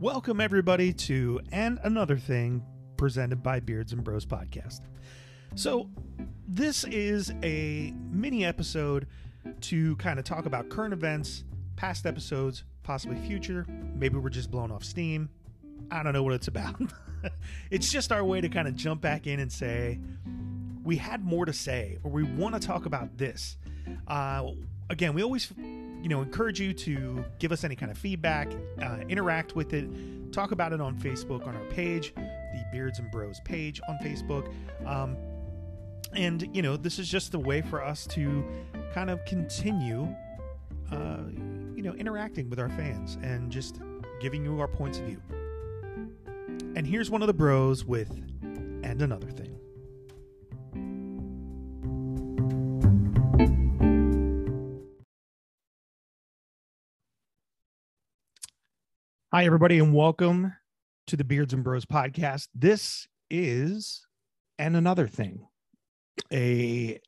Welcome, everybody, to And Another Thing presented by Beards and Bros Podcast. So, this is a mini episode to kind of talk about current events, past episodes, possibly future. Maybe we're just blown off steam. I don't know what it's about. it's just our way to kind of jump back in and say, we had more to say, or we want to talk about this. Uh, again, we always you know encourage you to give us any kind of feedback uh, interact with it. Talk about it on facebook on our page the beards and bros page on facebook. Um, and you know this is just a way for us to kind of continue uh, you know interacting with our fans and just giving you our points of view. And here's one of the bros with and another thing Hi, everybody, and welcome to the Beards and Bros podcast. This is and another thing, a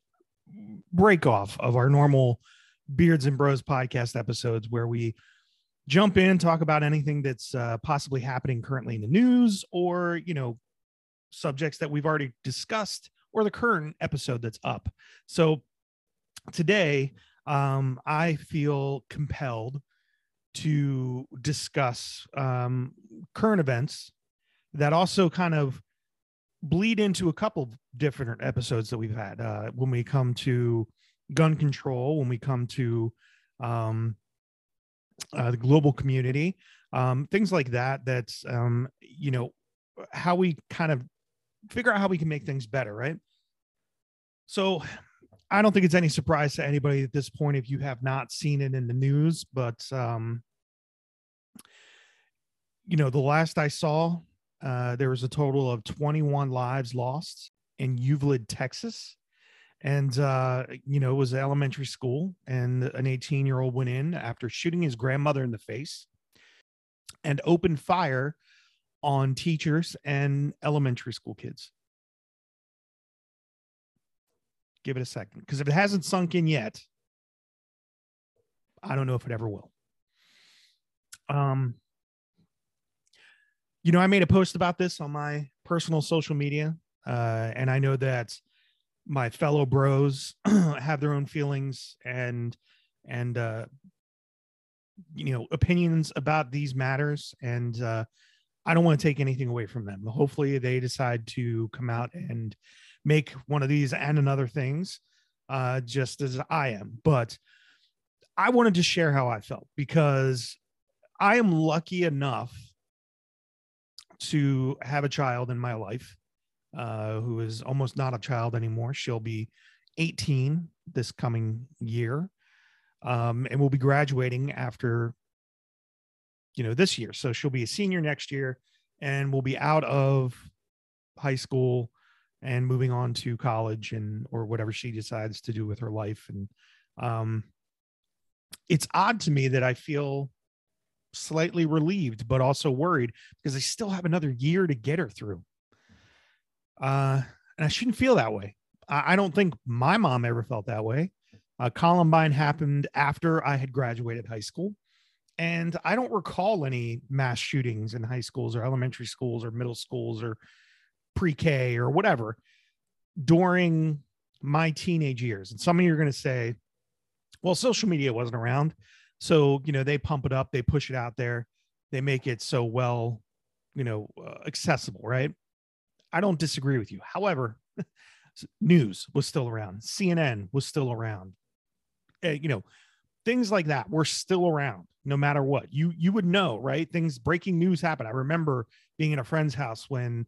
break off of our normal Beards and Bros podcast episodes where we jump in, talk about anything that's uh, possibly happening currently in the news or, you know, subjects that we've already discussed or the current episode that's up. So today, um, I feel compelled to discuss um, current events that also kind of bleed into a couple different episodes that we've had uh, when we come to gun control, when we come to um, uh, the global community, um, things like that. That's um, you know how we kind of figure out how we can make things better, right? So I don't think it's any surprise to anybody at this point if you have not seen it in the news, but um, you know, the last I saw, uh, there was a total of 21 lives lost in Uvalde, Texas. And, uh, you know, it was elementary school, and an 18 year old went in after shooting his grandmother in the face and opened fire on teachers and elementary school kids give it a second because if it hasn't sunk in yet, I don't know if it ever will. Um, you know, I made a post about this on my personal social media, uh, and I know that my fellow bros have their own feelings and and uh, you know opinions about these matters, and uh, I don't want to take anything away from them. Hopefully, they decide to come out and make one of these and another things uh, just as I am. But I wanted to share how I felt because I am lucky enough to have a child in my life uh, who is almost not a child anymore. She'll be 18 this coming year um, and will be graduating after you know this year so she'll be a senior next year and will be out of high school and moving on to college and or whatever she decides to do with her life. And um it's odd to me that i feel slightly relieved but also worried because i still have another year to get her through. Uh and i shouldn't feel that way. I, I don't think my mom ever felt that way. Uh, columbine happened after i had graduated high school. And i don't recall any mass shootings in high schools or elementary schools or middle schools or pre-K or whatever during my teenage years. And some of you are going to say, well, social media wasn't around. So, you know, they pump it up, they push it out there, they make it so well, you know, uh, accessible, right? I don't disagree with you. However, news was still around, CNN was still around. Uh, you know, things like that were still around no matter what. You you would know, right? Things breaking news happen. I remember being in a friend's house when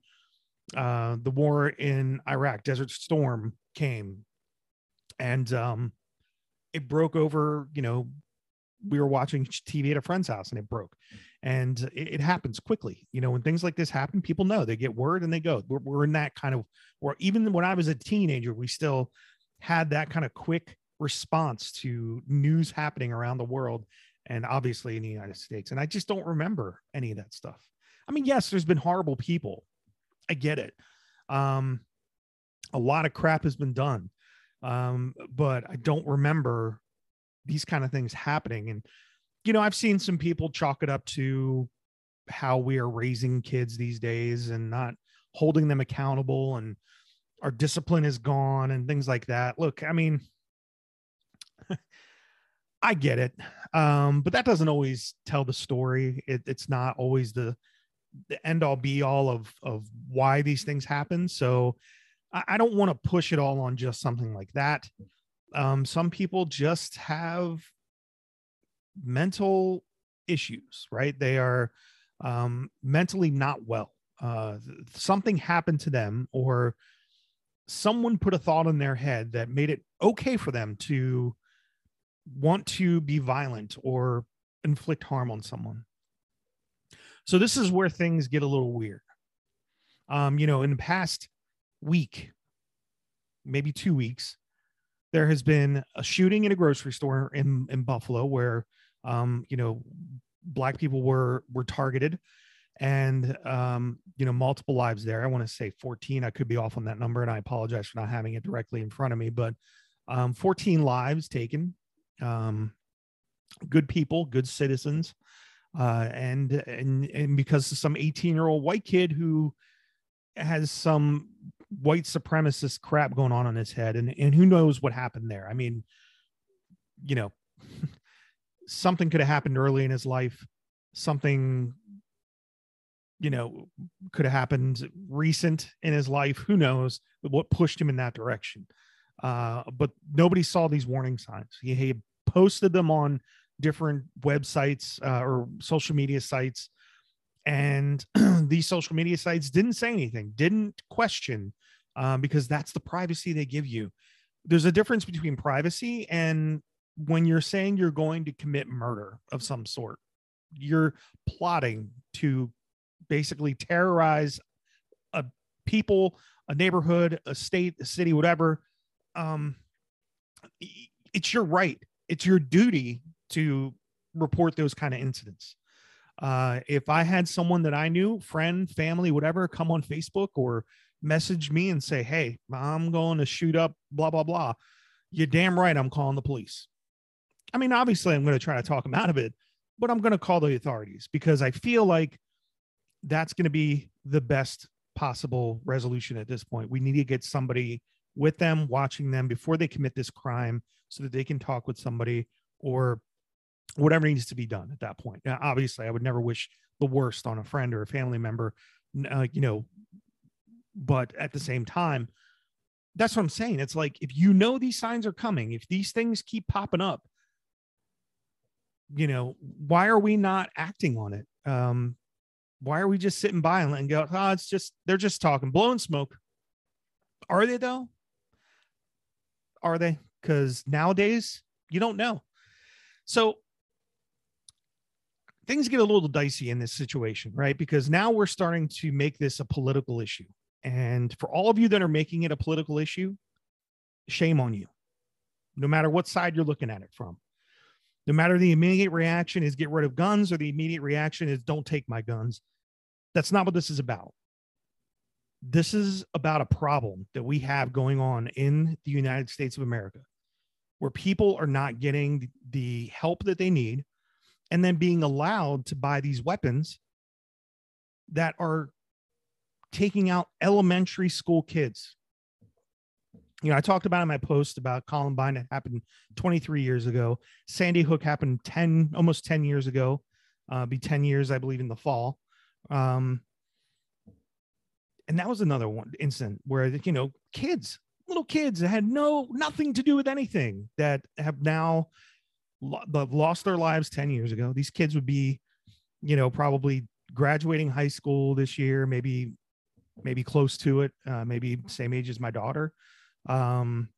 uh, the war in Iraq, Desert Storm came, and um, it broke over. You know, we were watching TV at a friend's house, and it broke, and it, it happens quickly. You know, when things like this happen, people know they get word and they go. We're, we're in that kind of, or even when I was a teenager, we still had that kind of quick response to news happening around the world and obviously in the United States. And I just don't remember any of that stuff. I mean, yes, there's been horrible people I get it. Um, a lot of crap has been done, um, but I don't remember these kind of things happening. And you know, I've seen some people chalk it up to how we are raising kids these days and not holding them accountable and our discipline is gone and things like that. Look, I mean, I get it. Um, but that doesn't always tell the story. It, it's not always the the end all be all of of why these things happen. So I, I don't want to push it all on just something like that. Um, some people just have mental issues, right? They are um, mentally not well. Uh, something happened to them, or someone put a thought in their head that made it okay for them to want to be violent or inflict harm on someone. So this is where things get a little weird. Um, you know, in the past week, maybe two weeks, there has been a shooting in a grocery store in in Buffalo where um, you know black people were were targeted and um, you know multiple lives there. I want to say 14 i could be off on that number and i apologize for not having it directly in front of me but um, 14 lives taken. Um, good people good citizens uh, and and and because some 18 year old white kid who has some white supremacist crap going on on his head and and who knows what happened there. I mean you know something could have happened early in his life. Something you know could have happened recent in his life. Who knows what pushed him in that direction. Uh, but nobody saw these warning signs. He, he posted them on different websites uh, or social media sites. And these social media sites didn't say anything didn't question um, because that's the privacy they give you. There's a difference between privacy and when you're saying you're going to commit murder of some sort. You're plotting to basically terrorize a people a neighborhood a state a city whatever. Um it's your right. It's your duty to report those kind of incidents uh if i had someone that i knew friend family whatever come on facebook or message me and say hey i'm going to shoot up blah blah blah you're damn right i'm calling the police I mean, obviously, I'm going to try to talk him out of it, but I'm going to call the authorities because I feel like that's going to be the best possible resolution at this point. We need to get somebody with them, watching them before they commit this crime so that they can talk with somebody or whatever needs to be done at that point. Now, obviously, I would never wish the worst on a friend or a family member, uh, you know, but at the same time, that's what I'm saying. It's like if you know these signs are coming, if these things keep popping up, you know, why are we not acting on it? Um, why are we just sitting by and letting go? Oh, it's just they're just talking, blowing smoke. Are they though? Are they? Because nowadays you don't know. So things get a little dicey in this situation, right? Because now we're starting to make this a political issue. And for all of you that are making it a political issue, shame on you, no matter what side you're looking at it from no matter the immediate reaction is get rid of guns or the immediate reaction is don't take my guns. That's not what this is about. This is about a problem that we have going on in the United States of America where people are not getting the help that they need and then being allowed to buy these weapons that are taking out elementary school kids you know, I talked about in my post about Columbine. that happened 23 years ago. Sandy Hook happened 10, almost 10 years ago. Uh, be 10 years, I believe, in the fall. Um, and that was another one incident where you know kids, little kids that had no nothing to do with anything that have now lost their lives 10 years ago. These kids would be, you know, probably graduating high school this year, maybe maybe close to it, uh, maybe same age as my daughter um,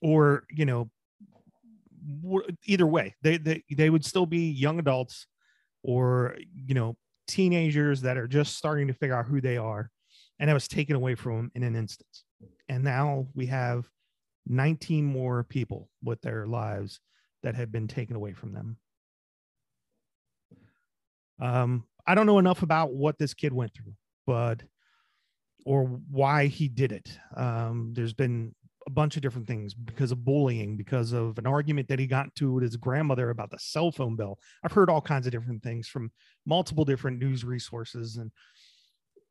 or you know, either way, they they they would still be young adults or you know teenagers that are just starting to figure out who they are, and it was taken away from them in an instance. And now we have 19 more people with their lives that have been taken away from them. Um, I don't know enough about what this kid went through, but or why he did it. Um, there's been a bunch of different things because of bullying, because of an argument that he got to with his grandmother about the cell phone bill. I've heard all kinds of different things from multiple different news resources. And,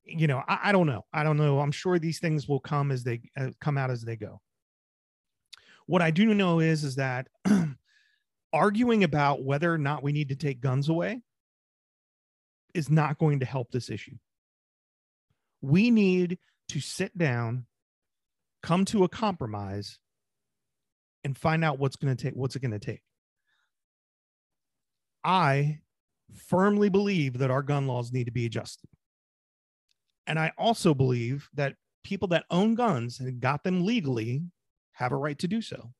you know, I, I don't know. I don't know. I'm sure these things will come as they uh, come out as they go. What I do know is, is that arguing about whether or not we need to take guns away is not going to help this issue. We need to sit down come to a compromise and find out what's going to take what's it going to take. I firmly believe that our gun laws need to be adjusted. And i also believe that people that own guns and got them legally have a right to do so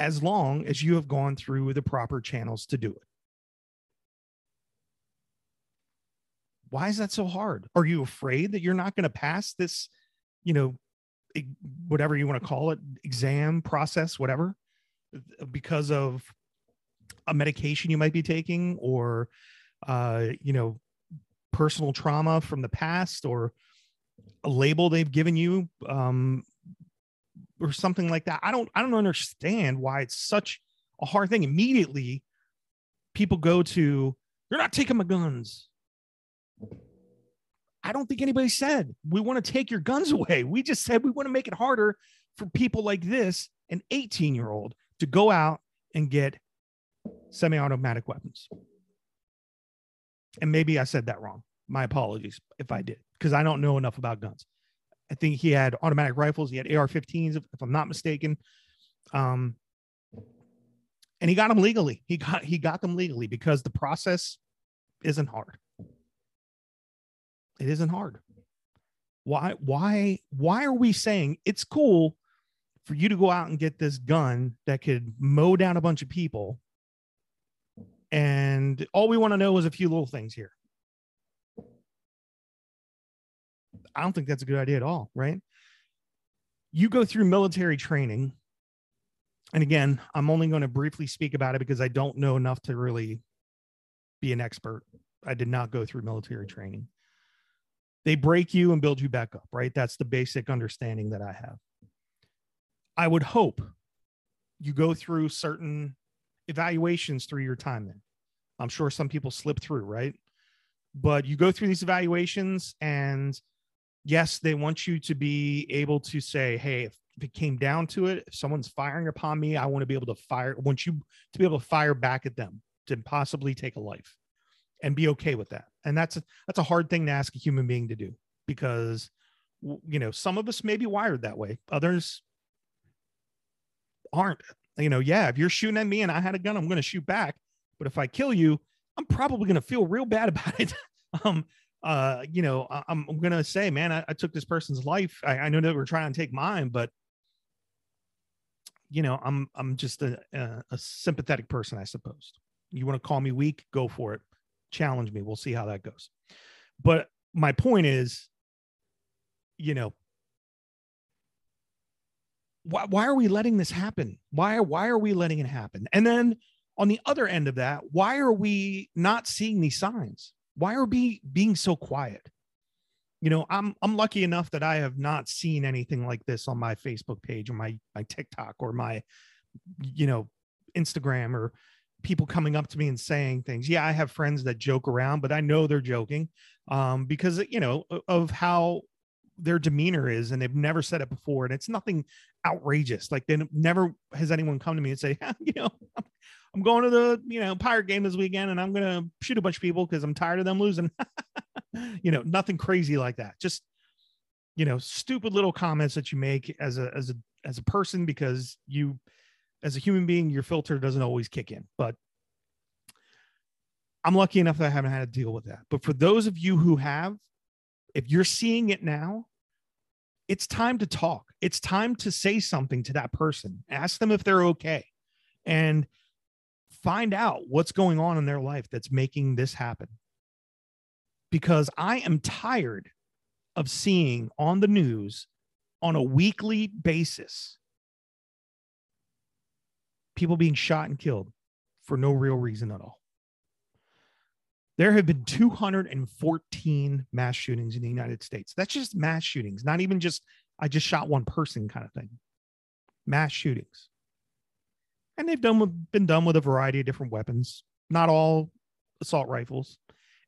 as long as you have gone through the proper channels to do it. Why is that so hard? Are you afraid that you're not going to pass this you know, whatever you want to call it, exam process, whatever, because of a medication you might be taking or, uh, you know, personal trauma from the past or a label they've given you, um, or something like that. I don't, I don't understand why it's such a hard thing. Immediately, people go to, "You're not taking my guns." I don't think anybody said we want to take your guns away. We just said we want to make it harder for people like this, an 18 year old, to go out and get semi automatic weapons. And maybe I said that wrong. My apologies if I did, because I don't know enough about guns. I think he had automatic rifles, he had AR 15s, if, if I'm not mistaken. Um, and he got them legally. He got he got them legally because the process isn't hard. It isn't hard. Why, why, why are we saying it's cool for you to go out and get this gun that could mow down a bunch of people? And all we want to know is a few little things here. I don't think that's a good idea at all, right? You go through military training. And again, I'm only going to briefly speak about it because I don't know enough to really be an expert. I did not go through military training they break you and build you back up, right? That's the basic understanding that I have. I would hope you go through certain evaluations through your time then. I'm sure some people slip through, right? But you go through these evaluations and yes, they want you to be able to say, hey, if, if it came down to it, if someone's firing upon me, I want to be able to fire, want you to be able to fire back at them to possibly take a life and be okay with that. And that's a, that's a hard thing to ask a human being to do because you know some of us may be wired that way, others aren't. You know, yeah, if you're shooting at me and I had a gun, I'm going to shoot back. But if I kill you, I'm probably going to feel real bad about it. um, uh, you know, I, am to say, man, I, I, took this person's life. I, I know that we're trying to take mine, but you know, I'm I'm just a, a, a sympathetic person, I suppose. You want to call me weak? Go for it challenge me. We'll see how that goes. But my point is, you know, why, why are we letting this happen? Why, why are we letting it happen? And then on the other end of that, why are we not seeing these signs? Why are we being so quiet? You know, I'm I'm lucky enough that I have not seen anything like this on my Facebook page or my my TikTok or my you know Instagram or people coming up to me and saying things. Yeah, I have friends that joke around, but I know they're joking um, because you know of how their demeanor is, and they've never said it before, and it's nothing outrageous. Like then never has anyone come to me and say, you know, I'm going to the you know pirate game this weekend, and I'm gonna shoot a bunch of people because I'm tired of them losing. you know, nothing crazy like that. Just you know, stupid little comments that you make as a as a as a person because you as a human being, your filter doesn't always kick in. But I'm lucky enough that I haven't had to deal with that. But for those of you who have, if you're seeing it now, it's time to talk. It's time to say something to that person. Ask them if they're okay and find out what's going on in their life that's making this happen. Because I am tired of seeing on the news on a weekly basis people being shot and killed for no real reason at all. There have been 214 mass shootings in the United States. That's just mass shootings, not even just I just shot one person kind of thing. Mass shootings. And they've done with, been done with a variety of different weapons, not all assault rifles.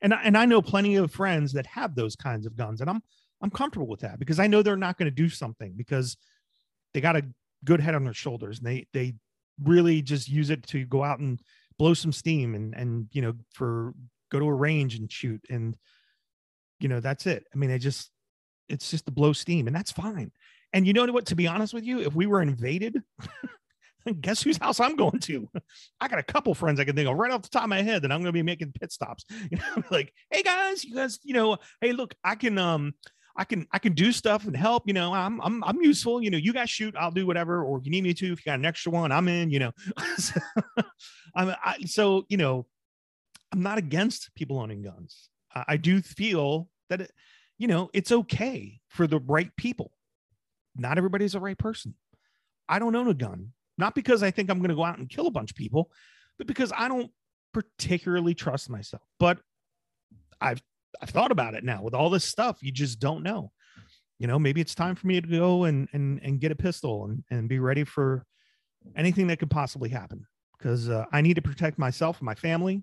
And and I know plenty of friends that have those kinds of guns and I'm I'm comfortable with that because I know they're not going to do something because they got a good head on their shoulders and they they really just use it to go out and blow some steam and and you know for go to a range and shoot and you know that's it i mean i just it's just to blow steam and that's fine and you know what to be honest with you if we were invaded guess whose house i'm going to i got a couple friends i can think of right off the top of my head that i'm going to be making pit stops you know like hey guys you guys you know hey look i can um I can I can do stuff and help. You know, I'm I'm I'm useful. You know, you guys shoot, I'll do whatever. Or you need me to, if you got an extra one, I'm in. You know, so, I'm I, so you know, I'm not against people owning guns. I, I do feel that it, you know it's okay for the right people. Not everybody's the right person. I don't own a gun, not because I think I'm going to go out and kill a bunch of people, but because I don't particularly trust myself. But I've I've thought about it now with all this stuff. You just don't know. You know, maybe it's time for me to go and and and get a pistol and and be ready for anything that could possibly happen because uh, I need to protect myself and my family.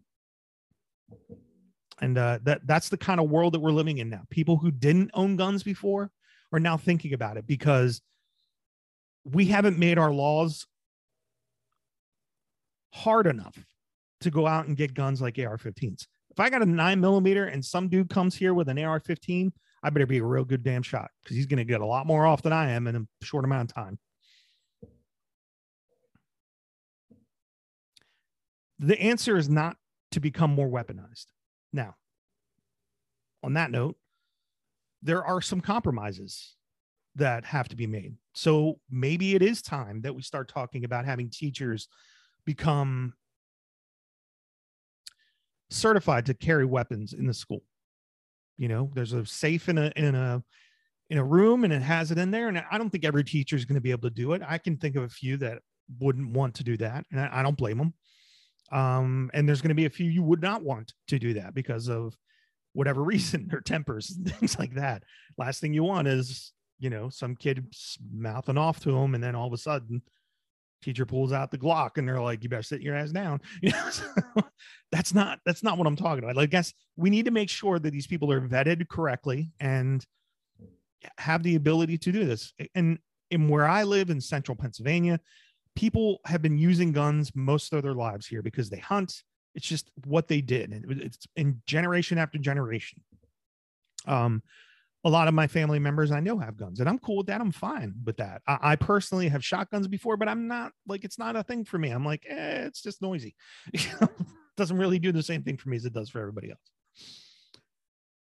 And uh, that that's the kind of world that we're living in now. People who didn't own guns before are now thinking about it because we haven't made our laws hard enough to go out and get guns like AR-15s if I got a nine millimeter and some dude comes here with an AR 15, I better be a real good damn shot because he's going to get a lot more off than I am in a short amount of time. The answer is not to become more weaponized. Now, on that note, there are some compromises that have to be made. So maybe it is time that we start talking about having teachers become certified to carry weapons in the school. You know, there's a safe in a in a in a room and it has it in there. And I don't think every teacher is going to be able to do it. I can think of a few that wouldn't want to do that, and I, I don't blame them. Um, and there's going to be a few you would not want to do that because of whatever reason, their tempers, things like that. Last thing you want is you know some kid mouthing off to them, and then all of a sudden teacher pulls out the Glock and they're like, you better sit your ass down. You know, so that's not, that's not what I'm talking about. Like, I guess we need to make sure that these people are vetted correctly and have the ability to do this. And in where I live in central Pennsylvania, people have been using guns most of their lives here because they hunt. It's just what they did. And it's in generation after generation. Um, a lot of my family members I know have guns, and I'm cool with that. I'm fine with that. I, I, personally have shotguns before, but I'm not like it's not a thing for me. I'm like, eh, it's just noisy. It doesn't really do the same thing for me as it does for everybody else.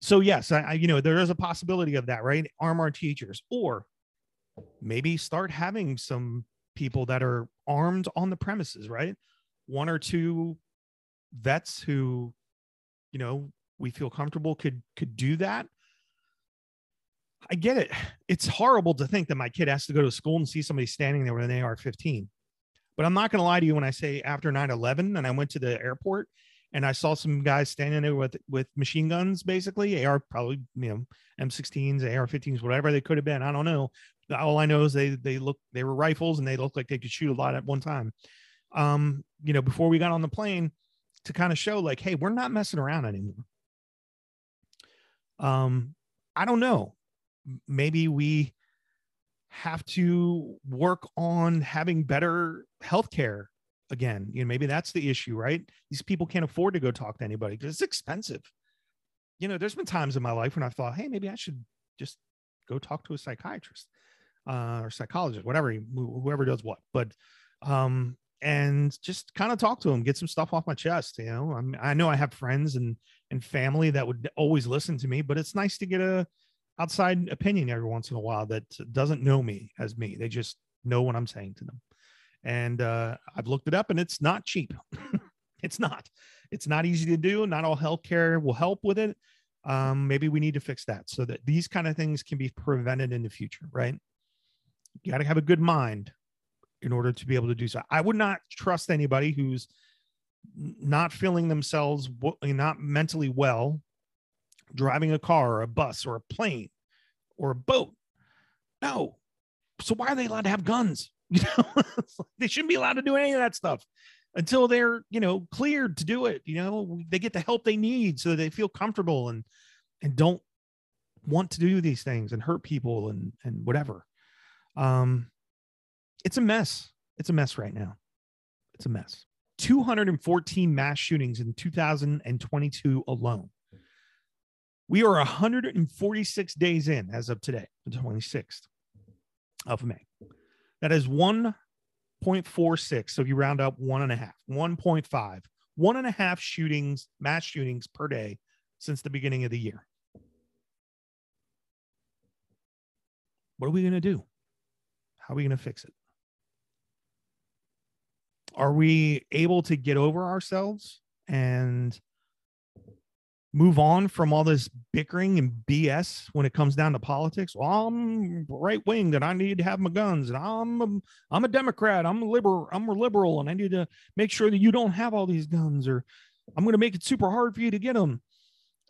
So yes, I, I you know there is a possibility of that, right? Arm our teachers, or maybe start having some people that are armed on the premises, right? One or two vets who, you know, we feel comfortable could could do that I get it. It's horrible to think that my kid has to go to school and see somebody standing there with an AR 15. But I'm not going to lie to you when I say after 9 11 and I went to the airport and I saw some guys standing there with, with machine guns, basically AR, probably, you know, M16s, AR 15s, whatever they could have been. I don't know. All I know is they, they look, they were rifles and they looked like they could shoot a lot at one time. Um, you know, before we got on the plane to kind of show like, hey, we're not messing around anymore. Um, I don't know maybe we have to work on having better healthcare again. You know, maybe that's the issue, right? These people can't afford to go talk to anybody because it's expensive. You know, there's been times in my life when I thought, hey, maybe I should just go talk to a psychiatrist uh, or psychologist, whatever, whoever does what. But um, and just kind of talk to them, get some stuff off my chest. You know, I'm, I know I have friends and and family that would always listen to me, but it's nice to get a outside opinion every once in a while that doesn't know me as me. They just know what I'm saying to them. And uh, I've looked it up and it's not cheap. it's not. It's not easy to do. Not all healthcare will help with it. Um, maybe we need to fix that so that these kind of things can be prevented in the future, right? You got to have a good mind in order to be able to do so. I would not trust anybody who's not feeling themselves eh, not mentally well driving a car or a bus or a plane or a boat. No, so why are they allowed to have guns? You know, they shouldn't be allowed to do any of that stuff until they're, you know, cleared to do it. You know, they get the help they need so they feel comfortable and and don't want to do these things and hurt people and and whatever. Um it's a mess. It's a mess right now. It's a mess. 214 mass shootings in 2022 alone. We are 146 days in as of today, the 26th of May. That is 1.46. So if you round up one and a half, 1.5, one and a half shootings, mass shootings per day since the beginning of the year. What are we going to do? How are we going to fix it? Are we able to get over ourselves and move on from all this bickering and BS when it comes down to politics. Well, I'm right wing that I need to have my guns, and I'm a, I'm a Democrat. I'm a liberal. I'm a liberal, and I need to make sure that you don't have all these guns, or I'm going to make it super hard for you to get them.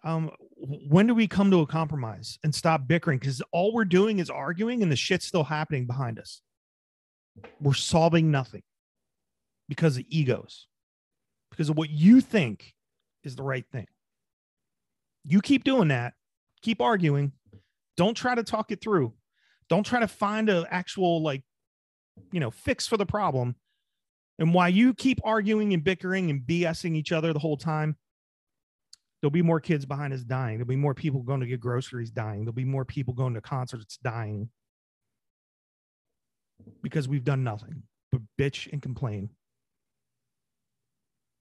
Um, when do we come to a compromise and stop bickering? Because all we're doing is arguing, and the shit's still happening behind us. We're solving nothing because of egos, because of what you think is the right thing you keep doing that, keep arguing. Don't try to talk it through. Don't try to find an actual like, you know, fix for the problem. And while you keep arguing and bickering and BSing each other the whole time, there'll be more kids behind us dying. There'll be more people going to get groceries dying. There'll be more people going to concerts dying because we've done nothing but bitch and complain.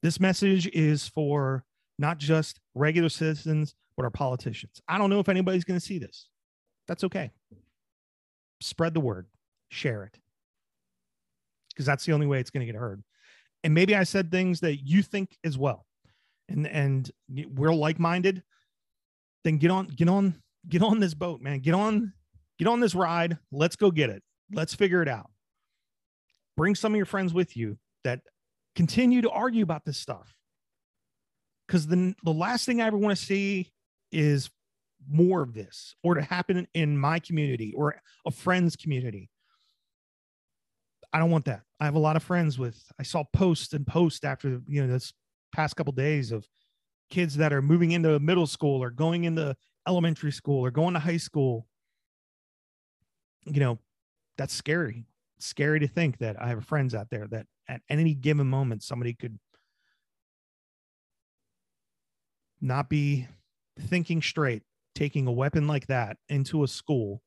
This message is for not just regular citizens, but our politicians. I don't know if anybody's going to see this. That's okay. Spread the word, share it, because that's the only way it's going to get heard. And maybe I said things that you think as well, and and we're like minded. Then get on, get on, get on this boat, man. Get on, get on this ride. Let's go get it. Let's figure it out. Bring some of your friends with you that continue to argue about this stuff because the the last thing I ever want to see is more of this or to happen in my community or a friend's community. I don't want that. I have a lot of friends with I saw posts and posts after you know this past couple of days of kids that are moving into middle school or going into elementary school or going to high school. You know, that's scary. It's scary to think that I have friends out there that at any given moment somebody could not be thinking straight, taking a weapon like that into a school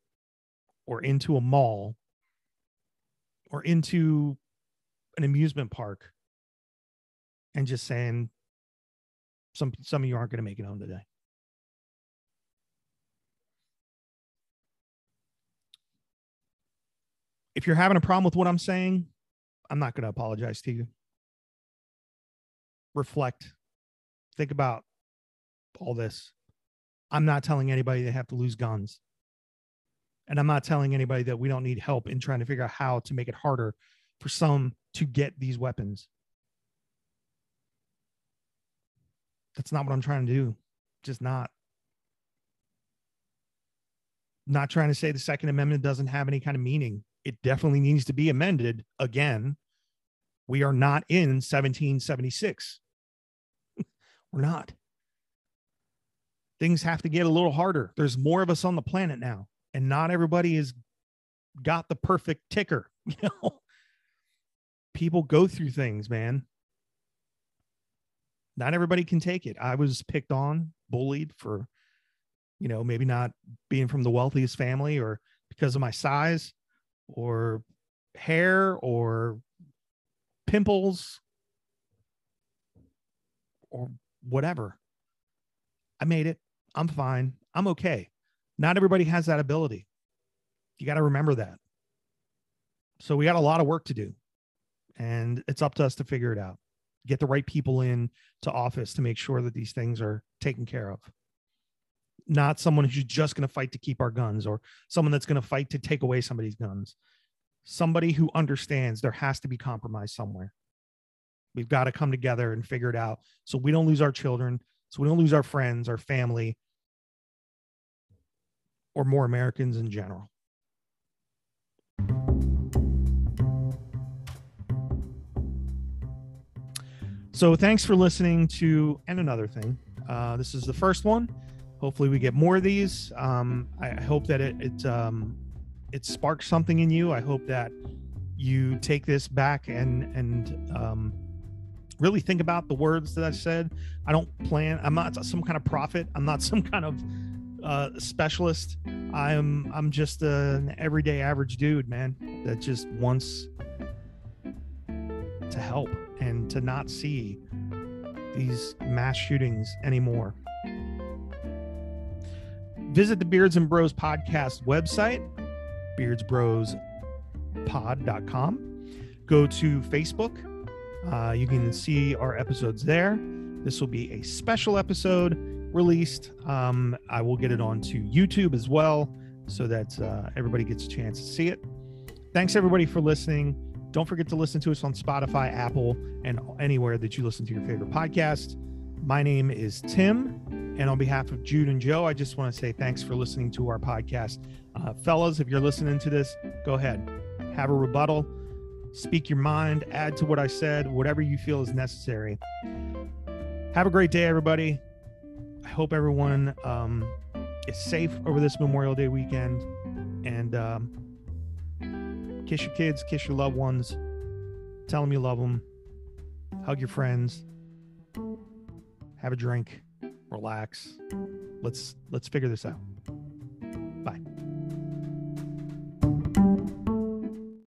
or into a mall or into an amusement park and just saying some some of you aren't going to make it home today. If you're having a problem with what I'm saying, I'm not going to apologize to you. Reflect. Think about all this. I'm not telling anybody they have to lose guns. And I'm not telling anybody that we don't need help in trying to figure out how to make it harder for some to get these weapons. That's not what I'm trying to do. Just not. Not trying to say the Second Amendment doesn't have any kind of meaning. It definitely needs to be amended again. We are not in 1776. We're not things have to get a little harder. There's more of us on the planet now, and not everybody has got the perfect ticker. You know, people go through things, man. Not everybody can take it. I was picked on, bullied for, you know, maybe not being from the wealthiest family or because of my size or hair or pimples or whatever. I made it. I'm fine. I'm okay. Not everybody has that ability. You got to remember that. So we got a lot of work to do. And it's up to us to figure it out. Get the right people in to office to make sure that these things are taken care of. Not someone who's just going to fight to keep our guns or someone that's going to fight to take away somebody's guns. Somebody who understands there has to be compromise somewhere. We've got to come together and figure it out so we don't lose our children, so we don't lose our friends, our family, or more Americans in general. So thanks for listening to and another thing. Uh, this is the first one. Hopefully we get more of these. Um, I, hope that it it um, it sparks something in you. I hope that you take this back and and um, really think about the words that I said. I don't plan. I'm not some kind of prophet. I'm not some kind of uh, specialist. I'm I'm just an everyday average dude, man, that just wants to help to not see these mass shootings anymore. Visit the Beards and Bros podcast website, beardsbrospod.com. Go to Facebook. Uh, you can see our episodes there. This will be a special episode released. Um, I will get it onto YouTube as well so that uh, everybody gets a chance to see it. Thanks, everybody, for listening. Don't forget to listen to us on Spotify, Apple, and anywhere that you listen to your favorite podcast. My name is Tim, and on behalf of Jude and Joe, I just want to say thanks for listening to our podcast. Uh, fellas, if you're listening to this, go ahead, have a rebuttal, speak your mind, add to what I said, whatever you feel is necessary. Have a great day, everybody. I hope everyone um, is safe over this Memorial Day weekend. And um, kiss your kids, kiss your loved ones, tell them you love them, hug your friends, have a drink, relax. Let's let's figure this out.